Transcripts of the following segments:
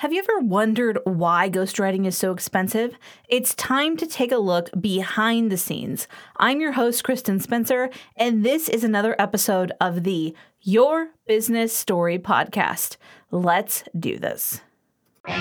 Have you ever wondered why ghostwriting is so expensive? It's time to take a look behind the scenes. I'm your host, Kristen Spencer, and this is another episode of the Your Business Story podcast. Let's do this. the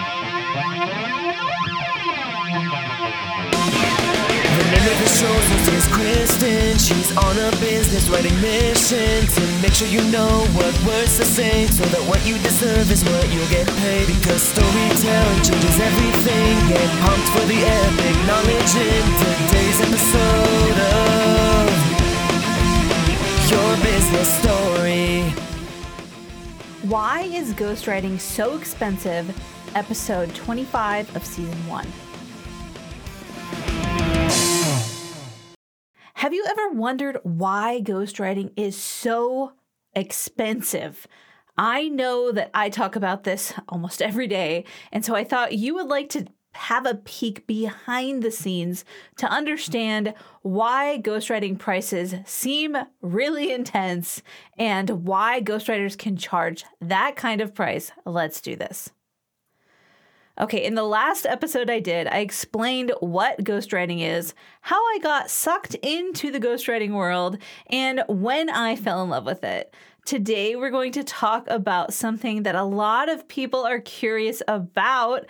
is Kristen. She's on a business writing mission to make sure you know what words to say, so that what you deserve is what you'll get paid. Because storytelling changes everything. Get pumped for the epic knowledge in today's episode of Your Business Story. Why is ghostwriting so expensive? Episode 25 of season 1. Have you ever wondered why ghostwriting is so expensive? I know that I talk about this almost every day, and so I thought you would like to have a peek behind the scenes to understand why ghostwriting prices seem really intense and why ghostwriters can charge that kind of price. Let's do this. Okay, in the last episode I did, I explained what ghostwriting is, how I got sucked into the ghostwriting world, and when I fell in love with it. Today, we're going to talk about something that a lot of people are curious about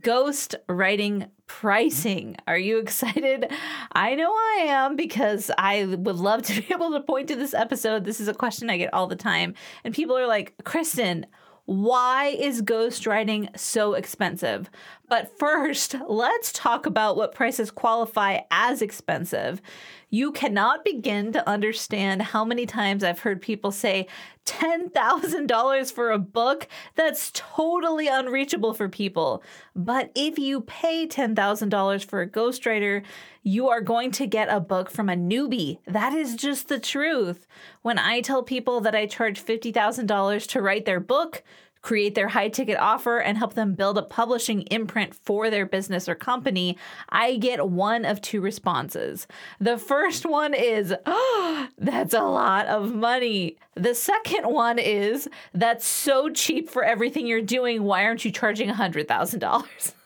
ghost writing pricing. Are you excited? I know I am because I would love to be able to point to this episode. This is a question I get all the time. And people are like, Kristen, why is ghostwriting so expensive? But first, let's talk about what prices qualify as expensive. You cannot begin to understand how many times I've heard people say $10,000 for a book. That's totally unreachable for people. But if you pay $10,000 for a ghostwriter, you are going to get a book from a newbie. That is just the truth. When I tell people that I charge $50,000 to write their book, create their high ticket offer, and help them build a publishing imprint for their business or company, I get one of two responses. The first one is, oh, that's a lot of money. The second one is, that's so cheap for everything you're doing. Why aren't you charging $100,000?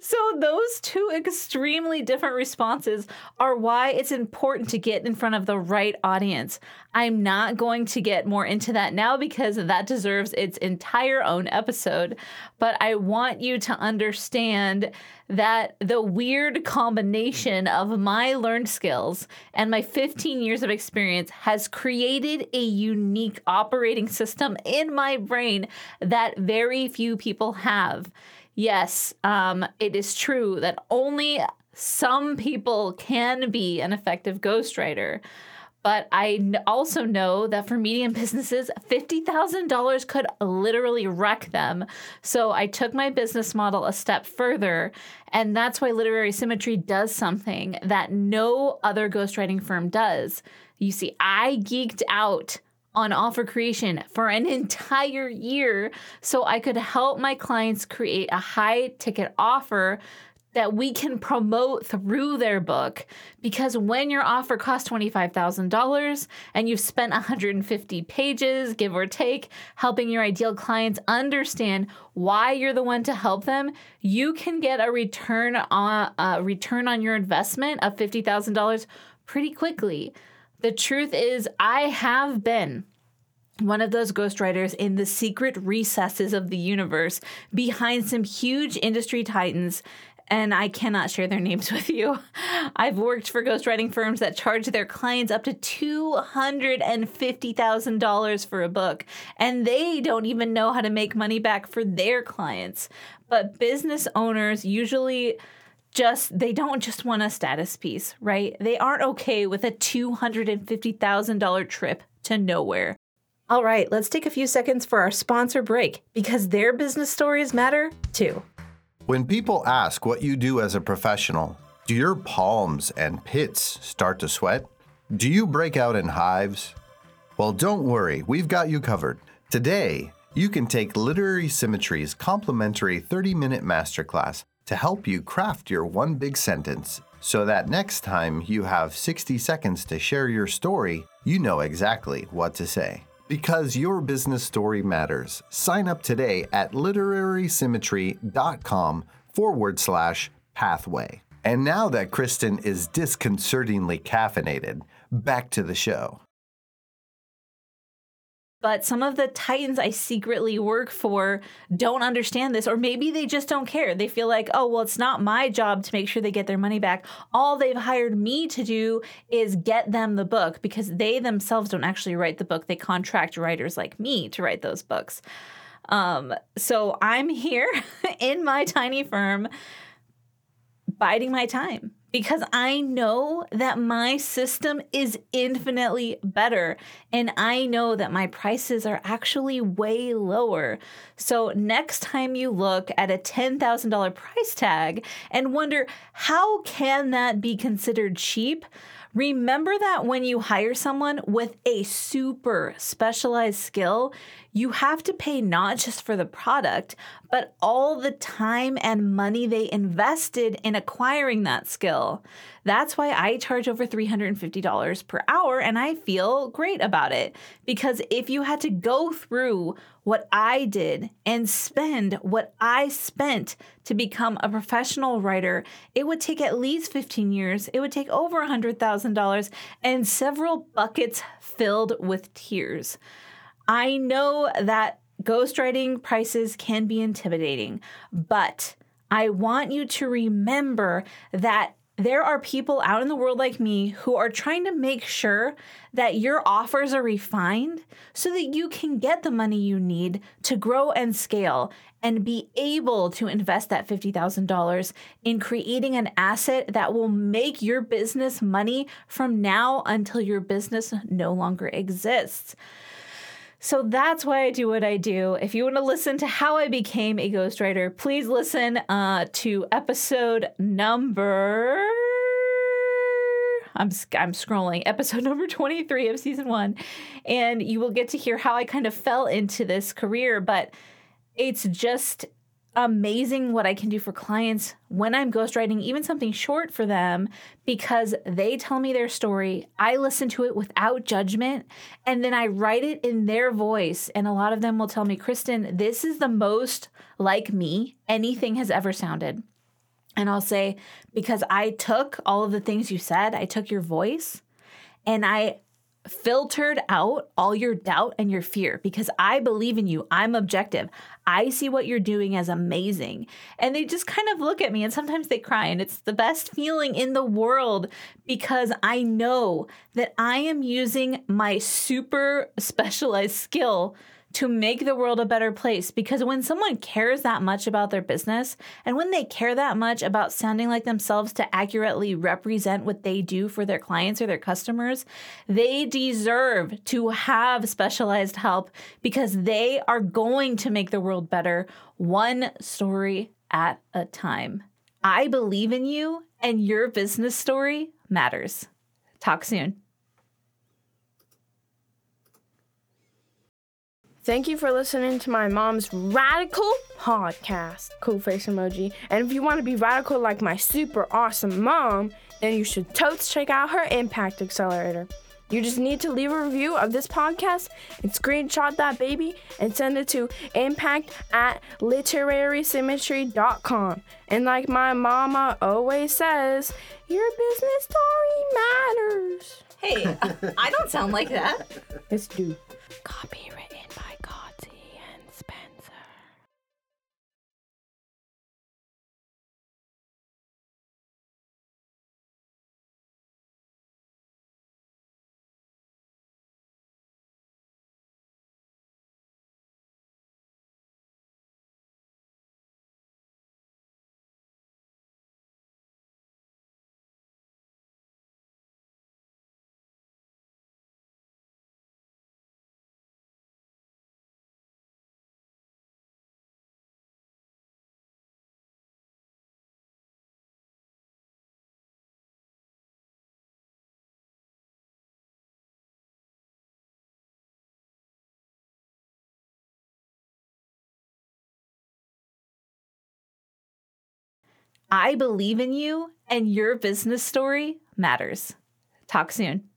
so those two extremely different responses are why it's important to get in front of the right audience. I'm not going to get more into that now because that deserves its entire own episode, but I want you to understand that the weird combination of my learned skills and my 15 years of experience has created a unique operating system in my brain that very few people have yes, um, it is true that only some people can be an effective ghostwriter. But I also know that for medium businesses, $50,000 could literally wreck them. So I took my business model a step further. And that's why Literary Symmetry does something that no other ghostwriting firm does. You see, I geeked out on offer creation for an entire year so I could help my clients create a high ticket offer that we can promote through their book. Because when your offer costs $25,000 and you've spent 150 pages give or take helping your ideal clients understand why you're the one to help them you can get a return on a return on your investment of $50,000 pretty quickly the truth is, I have been one of those ghostwriters in the secret recesses of the universe behind some huge industry titans and I cannot share their names with you. I've worked for ghostwriting firms that charge their clients up to $250,000 for a book, and they don't even know how to make money back for their clients. But business owners usually just they don't just want a status piece, right? They aren't okay with a $250,000 trip to nowhere. All right, let's take a few seconds for our sponsor break because their business stories matter too. When people ask what you do as a professional, do your palms and pits start to sweat? Do you break out in hives? Well, don't worry, we've got you covered. Today, you can take Literary Symmetry's complimentary 30 minute masterclass to help you craft your one big sentence so that next time you have 60 seconds to share your story, you know exactly what to say. Because your business story matters. Sign up today at literarysymmetry.com forward slash pathway. And now that Kristen is disconcertingly caffeinated, back to the show. But some of the titans I secretly work for don't understand this, or maybe they just don't care. They feel like, oh, well, it's not my job to make sure they get their money back. All they've hired me to do is get them the book because they themselves don't actually write the book. They contract writers like me to write those books. Um, so I'm here in my tiny firm biding my time because I know that my system is infinitely better and I know that my prices are actually way lower. So, next time you look at a $10,000 price tag and wonder how can that be considered cheap? Remember that when you hire someone with a super specialized skill, you have to pay not just for the product, but all the time and money they invested in acquiring that skill. That's why I charge over $350 per hour and I feel great about it. Because if you had to go through what I did and spend what I spent to become a professional writer, it would take at least 15 years. It would take over $100,000 and several buckets filled with tears. I know that ghostwriting prices can be intimidating, but I want you to remember that there are people out in the world like me who are trying to make sure that your offers are refined so that you can get the money you need to grow and scale and be able to invest that $50,000 in creating an asset that will make your business money from now until your business no longer exists. So that's why I do what I do. If you want to listen to how I became a ghostwriter, please listen uh, to episode number. I'm, I'm scrolling episode number 23 of season one, and you will get to hear how I kind of fell into this career. But it's just amazing what I can do for clients when I'm ghostwriting, even something short for them, because they tell me their story. I listen to it without judgment, and then I write it in their voice. And a lot of them will tell me, Kristen, this is the most like me anything has ever sounded. And I'll say, because I took all of the things you said, I took your voice and I filtered out all your doubt and your fear because I believe in you. I'm objective. I see what you're doing as amazing. And they just kind of look at me and sometimes they cry. And it's the best feeling in the world because I know that I am using my super specialized skill to make the world a better place. Because when someone cares that much about their business and when they care that much about sounding like themselves to accurately represent what they do for their clients or their customers, they deserve to have specialized help because they are going to make the world better one story at a time. I believe in you, and your business story matters. Talk soon. Thank you for listening to my mom's radical podcast. Cool face emoji. And if you want to be radical like my super awesome mom, then you should totes check out her Impact Accelerator. You just need to leave a review of this podcast and screenshot that baby and send it to impact at literarysymmetry.com. And like my mama always says, your business story matters. Hey, I don't sound like that. It's due. Copyright. I believe in you, and your business story matters. Talk soon.